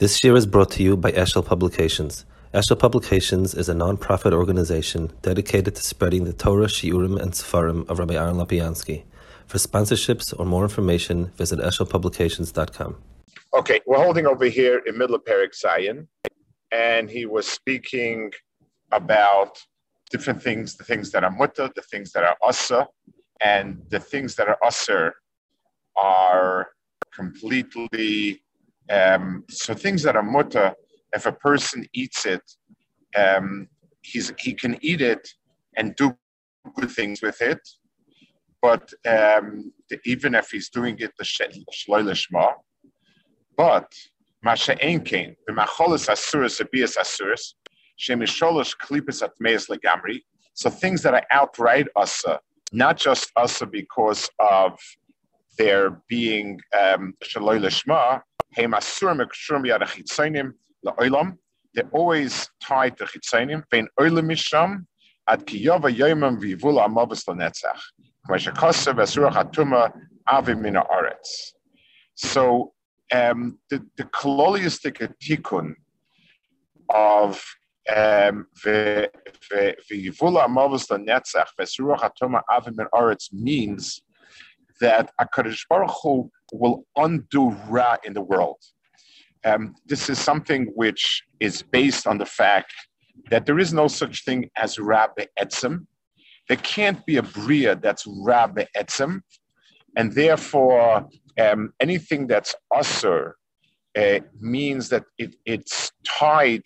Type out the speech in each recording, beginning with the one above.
This year is brought to you by Eshel Publications. Eshel Publications is a non-profit organization dedicated to spreading the Torah, Shiurim, and Sefarim of Rabbi Aaron Lapiansky. For sponsorships or more information, visit eshelpublications.com. Okay, we're holding over here in middle of Perek Zayin, and he was speaking about different things, the things that are mutta, the things that are asa, and the things that are usr are completely um, so things that are mutter, if a person eats it, um, he's, he can eat it and do good things with it. But um, the, even if he's doing it the shloilishma, but masha enkein the macholis asuris abias asuris shemisholosh klipis atmeis legamri. So things that are outright asa, not just asa because of their being um, shloilishma, they're always tied to chitzonim. Vein oilam misham ad kiyava yoimam vivul amavus lanetzach. K'mashakasav esurach atuma avim mina aretz. So um, the, the kololiistic tikkun of um, v'yivula amavus lanetzach v'esurach atuma avim mina aretz means that HaKadosh Baruch Hu will undo Ra in the world. Um, this is something which is based on the fact that there is no such thing as Ra Be'etzim. There can't be a Bria that's Ra Be'etzim. And therefore, um, anything that's Asr uh, means that it, it's tied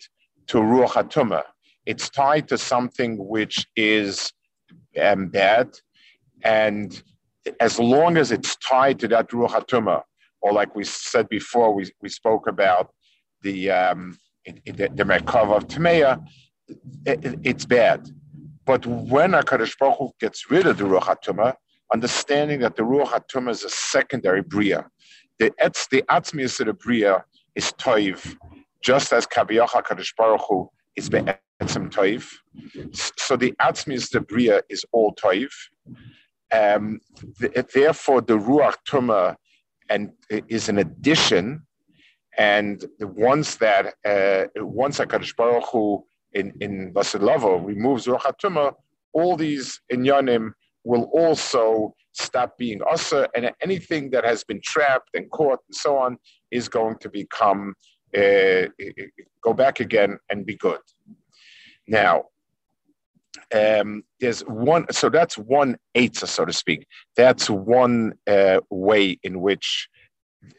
to Ruach HaTumah. It's tied to something which is um, bad. And as long as it's tied to that Ruach HaTumah, or like we said before, we, we spoke about the um, the, the Merkava of Tameya, it, it, it's bad. But when HaKadosh Baruch Hu gets rid of the Ruach HaTumah, understanding that the Ruach HaTumah is a secondary Bria, the etz, the Atzmius of the Bria is Toiv, just as Kabiyach HaKadosh Baruch Hu is Be'etzim Toiv. So the Atzmius of the Bria is all Toiv. Um, therefore, the Ruach Tumah and is an addition. And the ones that uh, once Hakadosh Baruch Hu in in Vasilavo removes Ruach Tumah, all these inyanim will also stop being asa, and anything that has been trapped and caught and so on is going to become uh, go back again and be good. Now, um, there's one, so that's one eitzah, so to speak. That's one uh, way in which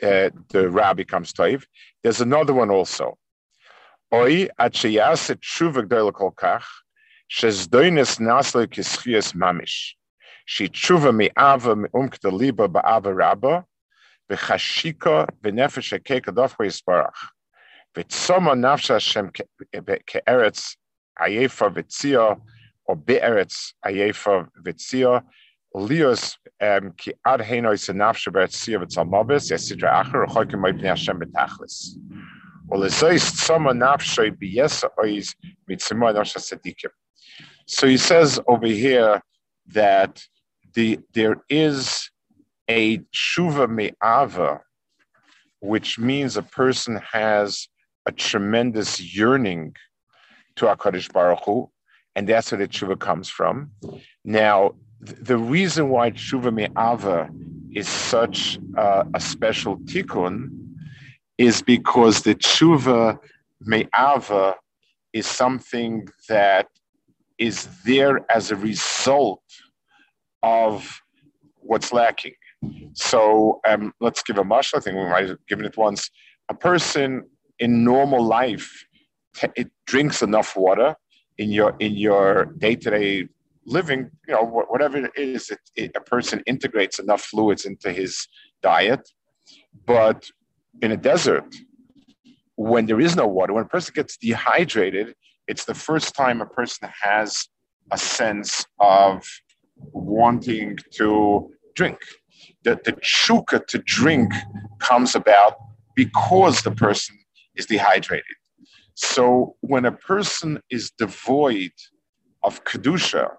uh, the ra becomes toiv. There's another one also. Oi achayaset tshuva gdoil kol kach, shezdoines kischias mamish. She tshuva mi ava mi liba rabba, v'nefesh yisparach. V'tzoma nafsha Hashem ke'eretz ayefa be'eretz ayefa lios um, ki ad yesidra Hashem tzadikim. So he says over here that the there is a shuva me'ava, which means a person has a tremendous yearning to HaKadosh Baruch Hu, and that's where the tshuva comes from. Now, the reason why tshuva me'ava is such uh, a special tikkun is because the tshuva me'ava is something that is there as a result of what's lacking. So um, let's give a mush. I think we might have given it once. A person in normal life t- it drinks enough water in your in your day to day living. You know, whatever it is, it, it, a person integrates enough fluids into his diet. But in a desert, when there is no water, when a person gets dehydrated, it's the first time a person has a sense of wanting to drink. The, the chuka to drink comes about because the person is dehydrated. So when a person is devoid of kedusha,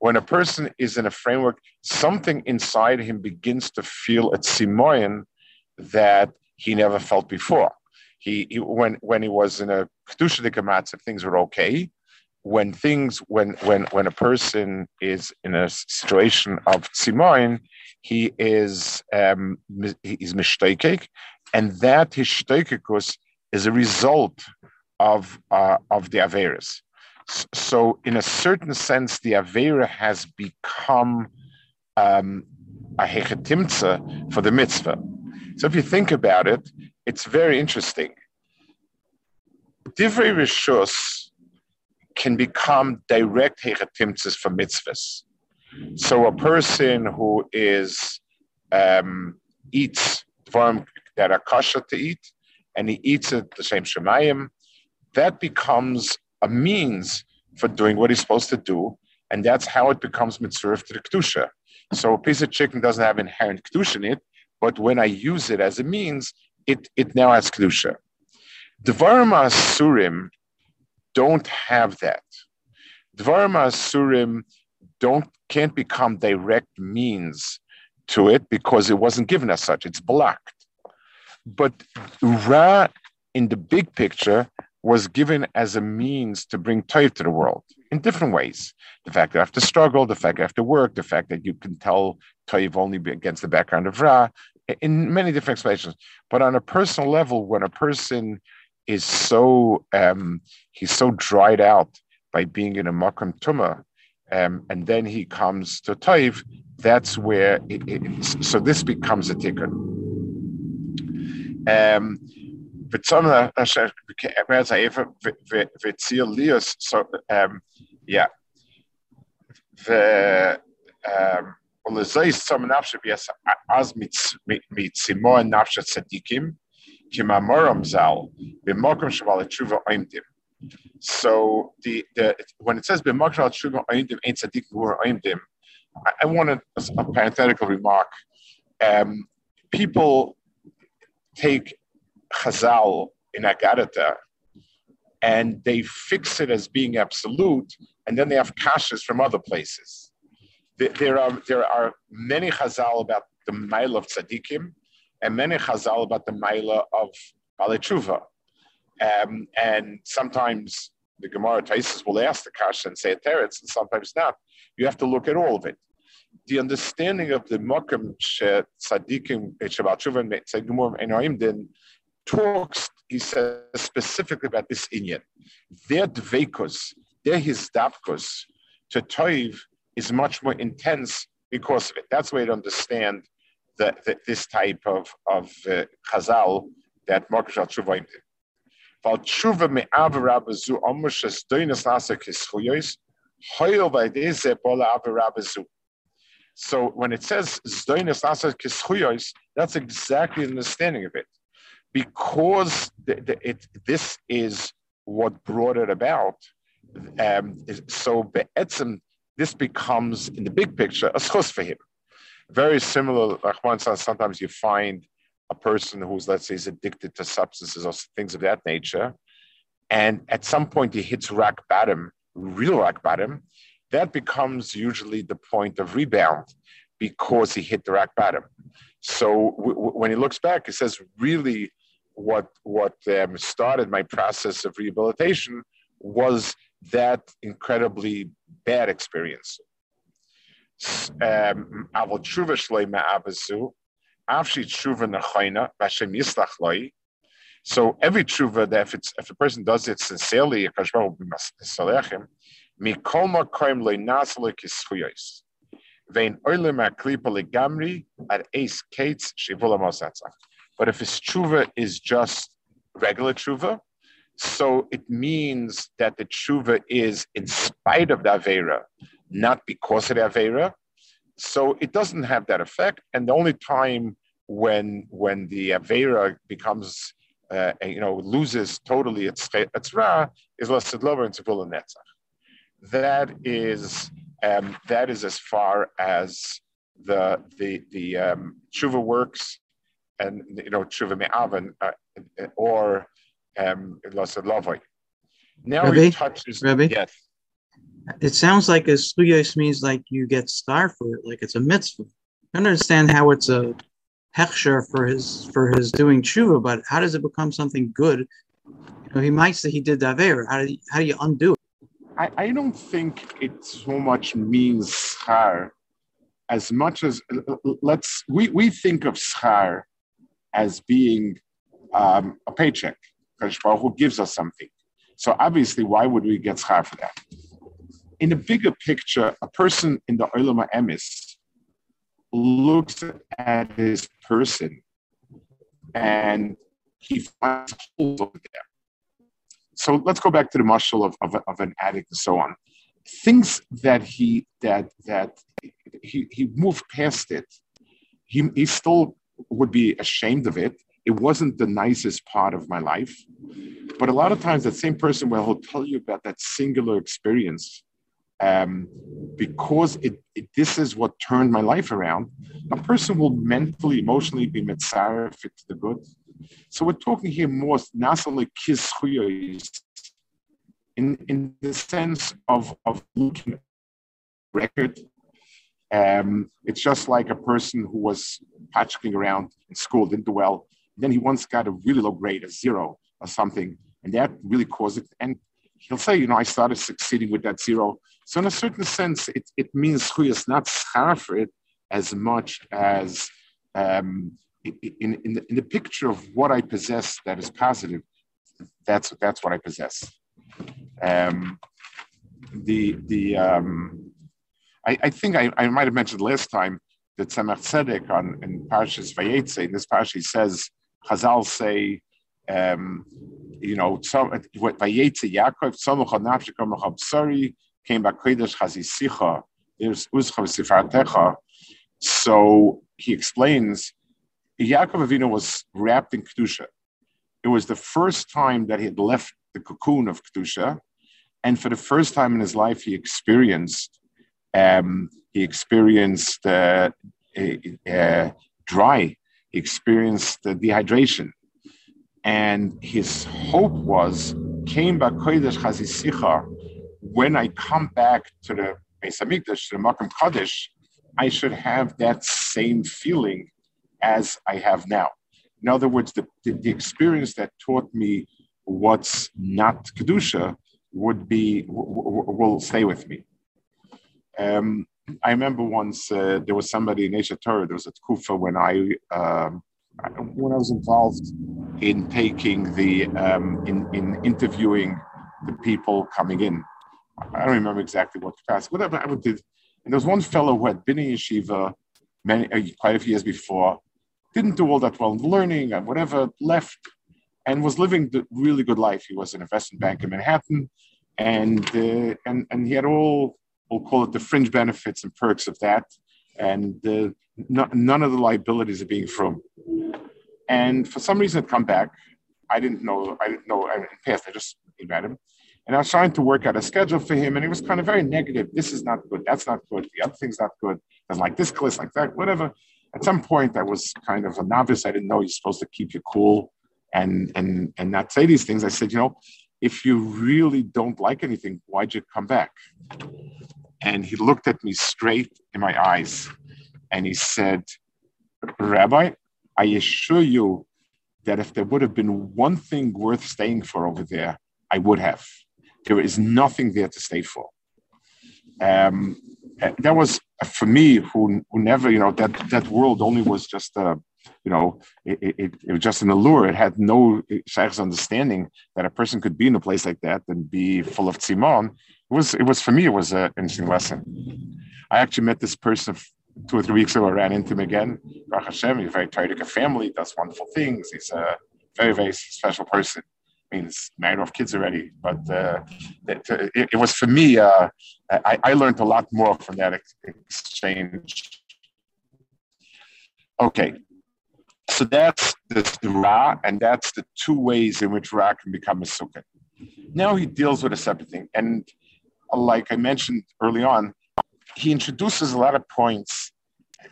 when a person is in a framework, something inside him begins to feel a tzimoyan that he never felt before. He, he when when he was in a kedusha matzav, things were okay. When things when when when a person is in a situation of simoin, he is um, he is mistakek, and that hishtakekus is a result of uh, of the averis. So, in a certain sense, the avera has become um, a hechetimtza for the mitzvah. So, if you think about it, it's very interesting. Divrei rishus can become direct hechetimtzas for mitzvahs. So, a person who is um, eats dvarim that are kosher to eat, and he eats it the same shemayim, that becomes a means for doing what he's supposed to do, and that's how it becomes mitzvah to the. So a piece of chicken doesn't have inherent kedusha in it, but when I use it as a means, it, it now has kedusha. Dvarim asurim don't have that. Dvarim asurim don't can't become direct means to it because it wasn't given as such. It's blocked. But Ra in the big picture was given as a means to bring Toiv to the world in different ways. The fact that I have to struggle, the fact that I have to work, the fact that you can tell Toiv only against the background of Ra, in many different explanations. But on a personal level, when a person is so um, he's so dried out by being in a makam tuma, um, and then he comes to Toiv, that's where it, it, so this becomes a tikkun. Um, V'tzona asher whereas ha'efer v'tzir lios so um yeah the um ולזי סום נפש ביס אז מצimo נפש צדיקים כמאמרם ז"ל במקום שבעל תשובה עמדים so the, the when it says b'makar al tshuva oimdim ain't tzaddikim who are oimdim, I, I want a, a parenthetical remark. Um, people take Chazal in Agadata, and they fix it as being absolute, and then they have kashas from other places. There are there are many Chazal about the Maila of tzaddikim, and many Chazal about the Maila of Balechuva. Um, and sometimes the Gemara Taisus will ask the kasha and say a teretz, and sometimes not. You have to look at all of it. The understanding of the Mokum Tzadikim Shabbat and Tzadimum Enoim Din talks, he says specifically about this Inyan. Their dveikus, their hizdavkus to Toiv is much more intense because of it. That's why to understand that this type of, of uh, chazal that Markush al Tshuva Val Tshuva me avarabazu omush es doinas nasa kischuyos, hoyel vaideze bola. So when it says that's exactly the understanding of it because the, the, it, this is what brought it about. Um, so be'etzim, this becomes in the big picture a schos for him. Very similar, like sometimes you find a person who's, let's say, is addicted to substances or things of that nature, and at some point he hits rock bottom, real rock bottom, that becomes usually the point of rebound because he hit the rock bottom. So w- w- when he looks back, he says, really, what what um, started my process of rehabilitation was that incredibly bad experience. Um, so every tshuva that if if a person does it sincerely, mikol makoim loy kischuyos. Vein oilem aklipa legamri at ace kates shivula mosatzach. But if his tshuva is just regular tshuva, so it means that the tshuva is in spite of the Avera, not because of the Avera. So it doesn't have that effect. And the only time when when the Avera becomes, uh, you know, loses totally its, its Ra is Lassid Lover and Tzibula Netzach. That is um, that is as far as the the the um, tshuva works and you know tshuva me'avan uh, or um, lavoi. Now Rabbi, he touches. Rabbi? Yes. It sounds like a sluyos means like you get star for it, like it's a mitzvah. I understand how it's a hechsher for his for his doing tshuva, but how does it become something good? You know, he might say he did daver. How do you, how do you undo it? I, I don't think it so much means schar as much as let's we, we think of schar as being um, a paycheck because who gives us something. So obviously, why would we get schar for that? In the bigger picture, a person in the Olam Emis looks at his person and he finds holes over there. So let's go back to the muscle of, of, of, an addict and so on. Things that he that that he, he moved past it. He, he still would be ashamed of it. It wasn't the nicest part of my life. But a lot of times that same person will tell you about that singular experience um, because it, it, this is what turned my life around, a person will mentally, emotionally be mitzvah fit to the good. So we're talking here more nasally kiz in in the sense of of looking record. Um, it's just like a person who was patching around in school, didn't do well. Then he once got a really low grade, a zero or something, and that really caused it. And he'll say, you know, I started succeeding with that zero. So in a certain sense, it, it means is not schar for it as much as um, in, in, the, in the picture of what I possess that is positive, that's, that's what I possess. Um, the, the, um, I, I think I, I might have mentioned last time that Tzemach Tzedek on in Parshas Vayetze, in this parsha, he says, Chazal say, um, you know, Vayetze Yaakov, Tzomach Nafshikam Chabsari, came back Kodesh Chazisicha, there's Uzchav Sifartecha. So he explains, Yaakov Avinu was wrapped in Kedusha. It was the first time that he had left the cocoon of Kedusha. And for the first time in his life, he experienced um, he experienced uh, uh, dry, he experienced dehydration. And his hope was, came back Kodesh when I come back to the Beis to the Makam Kaddish, I should have that same feeling as I have now. In other words, the, the, the experience that taught me what's not kedusha would be w- w- will stay with me. Um, I remember once uh, there was somebody in Asia Torah. There was a Kufa when I um, when I was involved in taking the um, in in interviewing the people coming in I don't remember exactly what capacity, whatever I did. And there was one fellow who had been in yeshiva many, uh, quite a few years before, didn't do all that well in learning and whatever, left and was living the really good life. He was an investment bank in Manhattan, and uh, and and he had all we'll call it the fringe benefits and perks of that, and uh, no, none of the liabilities of being from. And for some reason, it come back. I didn't know. I didn't know. I didn't pass. I just met him, and I was trying to work out a schedule for him, and he was kind of very negative. This is not good. That's not good. The other thing's not good. Doesn't like this class, like that, whatever. At some point, I was kind of a novice. I didn't know you're supposed to keep you cool and and and not say these things. I said, you know, if you really don't like anything, why'd you come back? And he looked at me straight in my eyes, and he said, Rabbi, I assure you that if there would have been one thing worth staying for over there, I would have. There is nothing there to stay for. Um, that was for me, who, who never, you know, that that world only was just a, you know, it, it, it was just an allure. It had no shaykh's understanding that a person could be in a place like that and be full of tzimon. It was, it was for me, it was an interesting lesson. I actually met this person two or three weeks ago. I ran into him again. Baruch Hashem, he's very a family, does wonderful things. He's a very, very special person. I mean, it's married off kids already, but uh, it, it, it, was for me. Uh, I, I, learned a lot more from that exchange. Okay, so that's the, the Ra, and that's the two ways in which Ra can become a sukkah. Now he deals with a separate thing, and like I mentioned early on, he introduces a lot of points.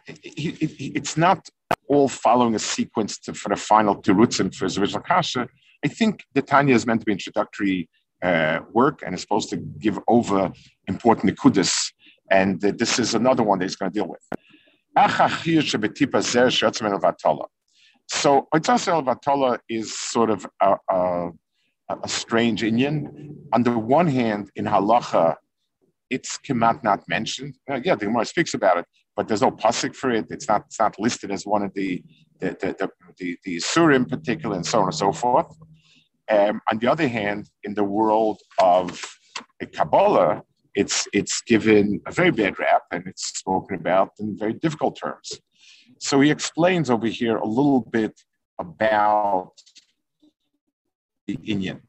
It's not all following a sequence to, for the final Tirutzim for his original Kasha I think the Tanya is meant to be introductory uh, work and is supposed to give over important nikudas. And uh, this is another one that he's going to deal with. So Oitzas Vatola is sort of a, a, a, strange Indian. On the one hand, in halacha, it's kemat not mentioned. Uh, yeah, the Gemara speaks about it, but there's no pasuk for it. It's not it's not listed as one of the the the the, the, the surah in particular, and so on and so forth. Um, on the other hand, in the world of Kabbalah, it's it's given a very bad rap and it's spoken about in very difficult terms. So he explains over here a little bit about the Indian.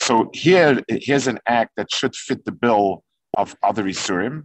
So here, here's an act that should fit the bill of other Isurim,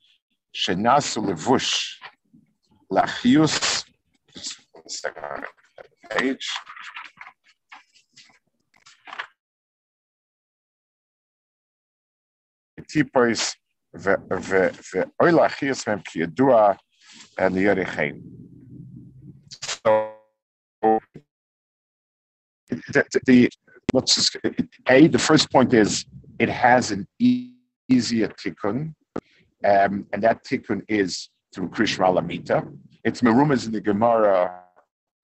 shenasu levush lachius. Mem and the So the, the let's just, a the first point is it has an e- easier tikkun um, and that tikkun is through Kriyashma Lamita. It's merumas in the Gemara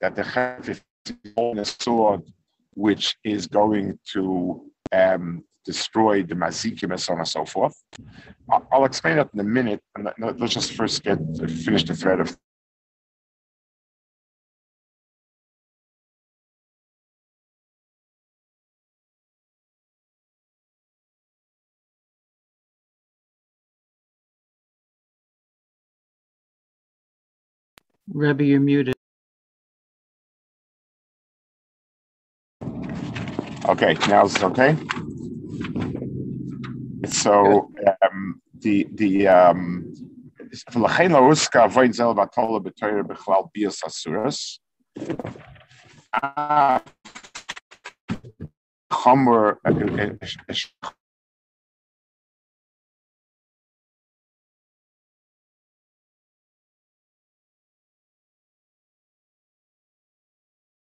that the Chef is a sword which is going to um, destroy the mazikim and so on and so forth. I'll explain that in a minute. And let's just first get finish the thread of Rebbe, you're muted. Okay, now it's okay. So um, the the um,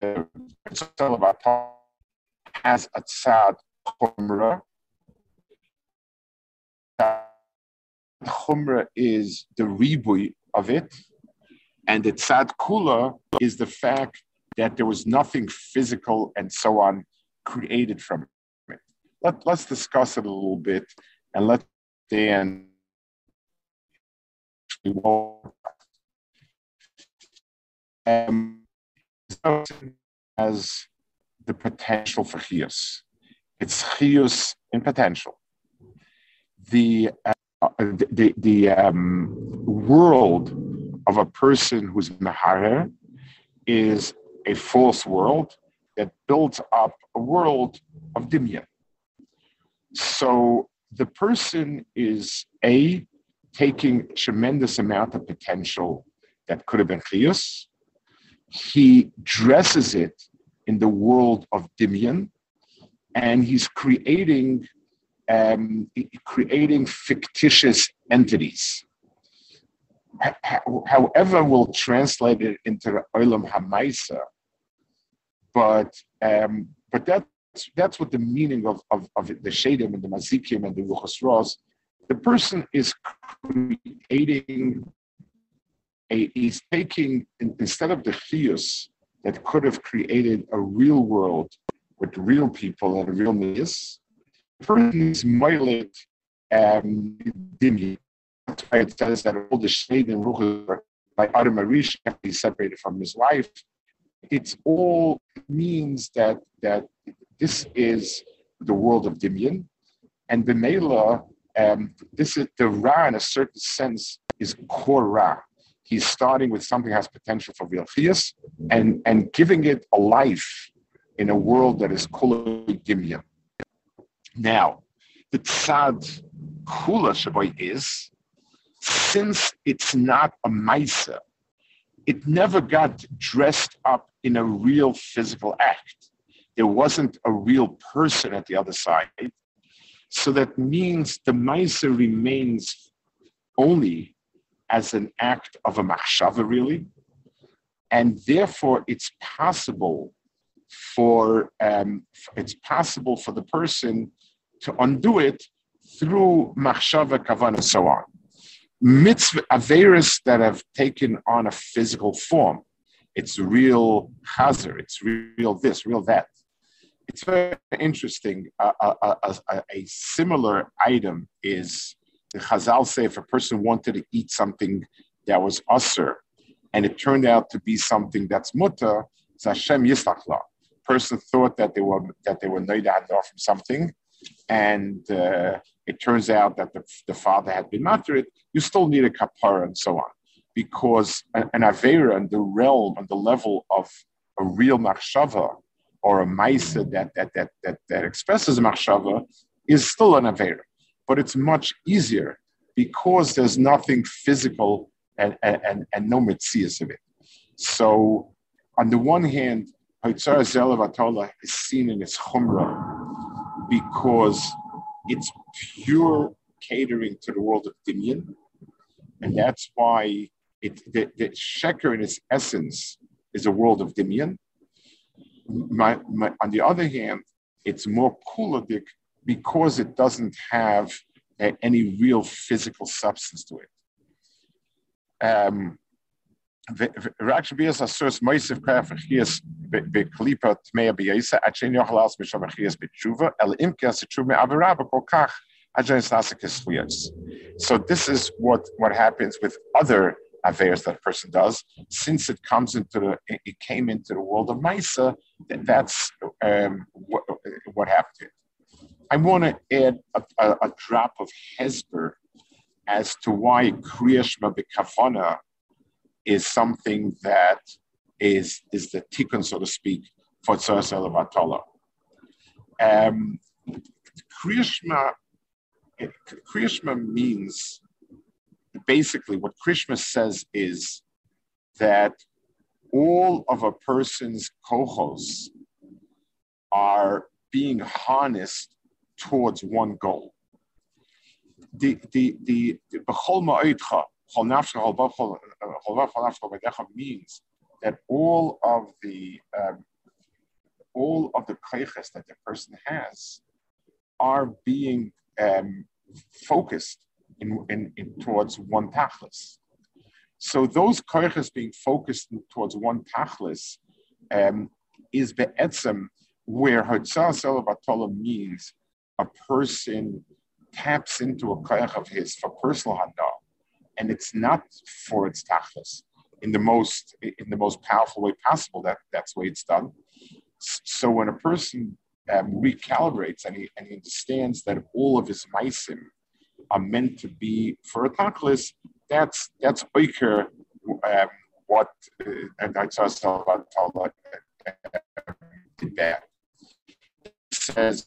the has a tzad chumrah Chumra is the ribui of it, and the tzad kula is the fact that there was nothing physical and so on created from it. Let, let's discuss it a little bit and let Dan um, as the potential for chius. It's chius in potential. The uh, the, the um, world of a person who's Maharer is a false world that builds up a world of Dimyan. So the person is A, taking tremendous amount of potential that could have been Chiyus. He dresses it in the world of Dimyan, and he's creating um, creating fictitious entities. however, we'll translate it into the Olam Hamaisa, but um, but that's that's what the meaning of, of, of the Shadim and the Mazikim and the Ruchas Ros. The person is creating he's taking instead of the Chius that could have created a real world with real people and real news, person is moilet um, dimi. That's why it says that all the shade and ruch by Adam Arish he's separated from his wife. It's all means that that this is the world of Dimyan, and the Mela, um, this is the Ra in a certain sense is core Ra. He's starting with something has potential for Vilchias and, and giving it a life in a world that is Kula Dimyan. Now, the tzad kula shaboy is, since it's not a maisa, it never got dressed up in a real physical act. There wasn't a real person at the other side. So that means the maisa remains only as an act of a machshava, really. And therefore, it's possible for um, it's possible for the person to undo it through machshava, kavan, and so on. Mitzvah averis that have taken on a physical form. It's real hazard. It's real this, real that. It's very interesting. a, a, a, similar item is the Chazal say if a person wanted to eat something that was usr, and it turned out to be something that's mutter, it's Hashem Yislachla. Person thought that they were that they were noida from something, and uh, it turns out that the, the father had been it, you still need a kapara and so on. Because an, an Avera in the realm, on the level of a real machshava or a maisa that, that, that, that, that expresses machshava is still an Avera. But it's much easier because there's nothing physical and, and, and no mitzias of it. So, on the one hand, Haitzar Zelav is seen in its chumrah because it's pure catering to the world of Dimyan. And that's why it, the, the Sheker in its essence is a world of Dimyan. My, my, on the other hand, it's more kuladik because it doesn't have uh, any real physical substance to it. Um, רק שביאס אסוס מויסף כרף חייס בקליפה תמיה בייסה, עד שאין יוכל לעשות משום חייס בתשובה, אלא אם כן עשה תשובה מעבירה בכל כך, עד שאין נעשה כסחויס. So this is what, what happens with other affairs that a person does. Since it comes into the, it came into the world of Maisa, that's um, what, what happened. I want to add a, a, a drop of Hesper as to why Kriyashma Bekavana is something that is, is the tikkun, so to speak, for Tzoras Elevatollah. Um, Kriyashma, Kriyashma means basically what Kriyashma says is that all of a person's kohos are being harnessed towards one goal. The the the, means that all of the um, all of the kaiches that the person has are being um, focused in, in, in, towards one tachlis. So those kaiches being focused towards one tachlis um, is be'etzem where Hatzah Selavatola means a person taps into a kaich of his for personal handa and it's not for its tachlis in the most in the most powerful way possible. That that's the way it's done. So when a person um, recalibrates and he, and he understands that all of his meisim are meant to be for a tachlis, that's that's oiker um, what uh, and I saw about did that. Says,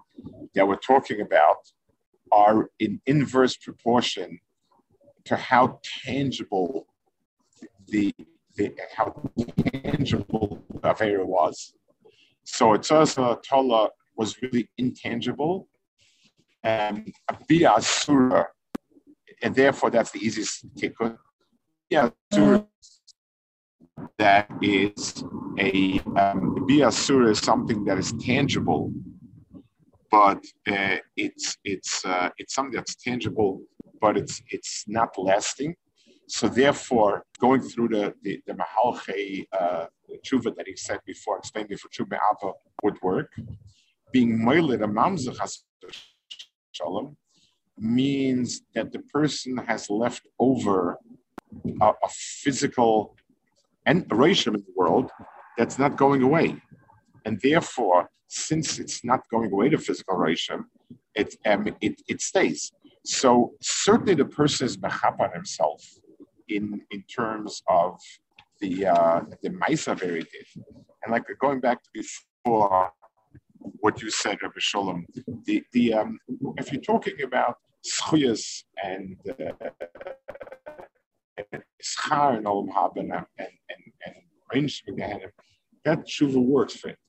that we're talking about are in inverse proportion to how tangible the, the how tangible Avera was. So Etzasa Tola was really intangible, um, Bia Surah, and therefore that's the easiest tikkun. Yeah, Surah that is a um, Surah is something that is tangible, but uh, it's it's uh, it's something that's tangible, but it's it's not lasting. So therefore, going through the the, the uh, tshuva that he said before, explained before tshuva ava would work. Being moiled a mamzach shalom means that the person has left over a, a physical and in the world that's not going away, and therefore, since it's not going away, to physical rishim, it, um, it it stays. So certainly, the person is mechap on himself in in terms of the uh, the Maisa did. And like going back to before what you said, Rabbi Sholem, the the um, if you're talking about schuyas and schar and olam haben and and and range that tshuva works for it.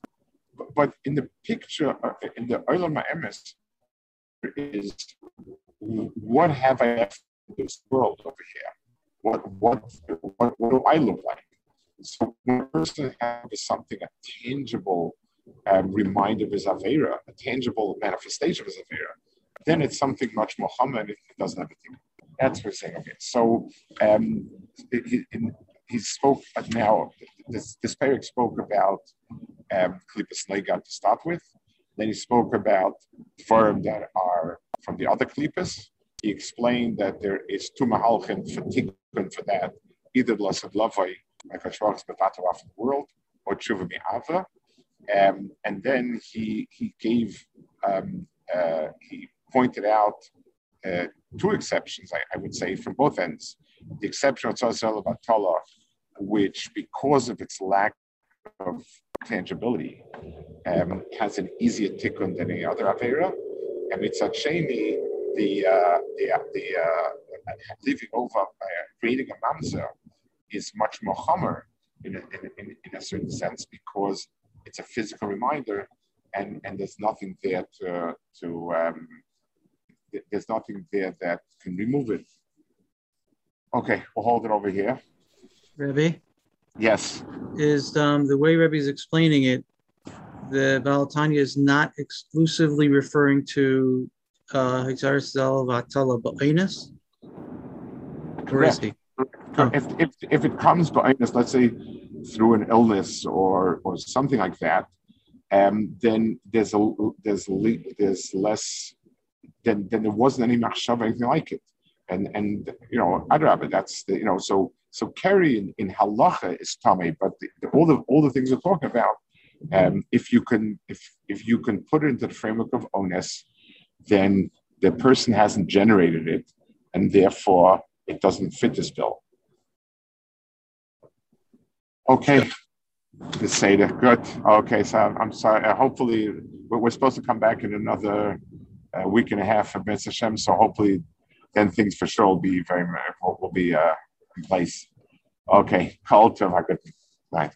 But, in the picture, uh, in the olam emes, is what have I left in this world over here? what what what, what do I look like? So when a person has something, a tangible um, reminder of his Avera, a tangible manifestation of his Avera, then it's something much more Muhammad, it doesn't have a thing. That's what we're saying. Okay, so um, he, he spoke now, this, this spoke about um, Legat to start with. Then he spoke about Dvarim that are from the other Klippas. He explained that there is two Mahalchin for for that, either Blessed Lavai, like Hashvach's Betato of the world, or Tshuva Mi'ava. Um, and then he he gave um, uh, he pointed out uh, two exceptions, I, I, would say, from both ends. The exception of Tzazal Batala, which because of its lack of tangibility, um, has an easier tikkun than any other avera, and Mitzat Sheni, the uh, the the uh, living over uh, creating a mamzer is much more hummer in a, in, in, in a certain sense because it's a physical reminder and, and there's nothing there to, to um, there's nothing there that can remove it. Okay, we'll hold it over here. Rebbe? Yes. Is um, the way Rebbe is explaining it, the Balatanya is not exclusively referring to uh, Zel Vatala Ba'inus? Where is he? Oh. If, if, if it comes by us, let's say through an illness or or something like that, um, then there's a there's there's less than then there wasn't any machshav anything like it, and and you know adrabah that's the you know so so carry in, in halacha is tummy, but the, the, all the all the things we're talking about, um, if you can if if you can put it into the framework of onus, then the person hasn't generated it, and therefore it doesn't fit this bill. Okay, the Seder, good. Okay, so I'm sorry. Uh, hopefully, we're, supposed to come back in another uh, week and a half for Ben Hashem. So hopefully, then things for sure will be very will, will be uh, in place. Okay, call to good night.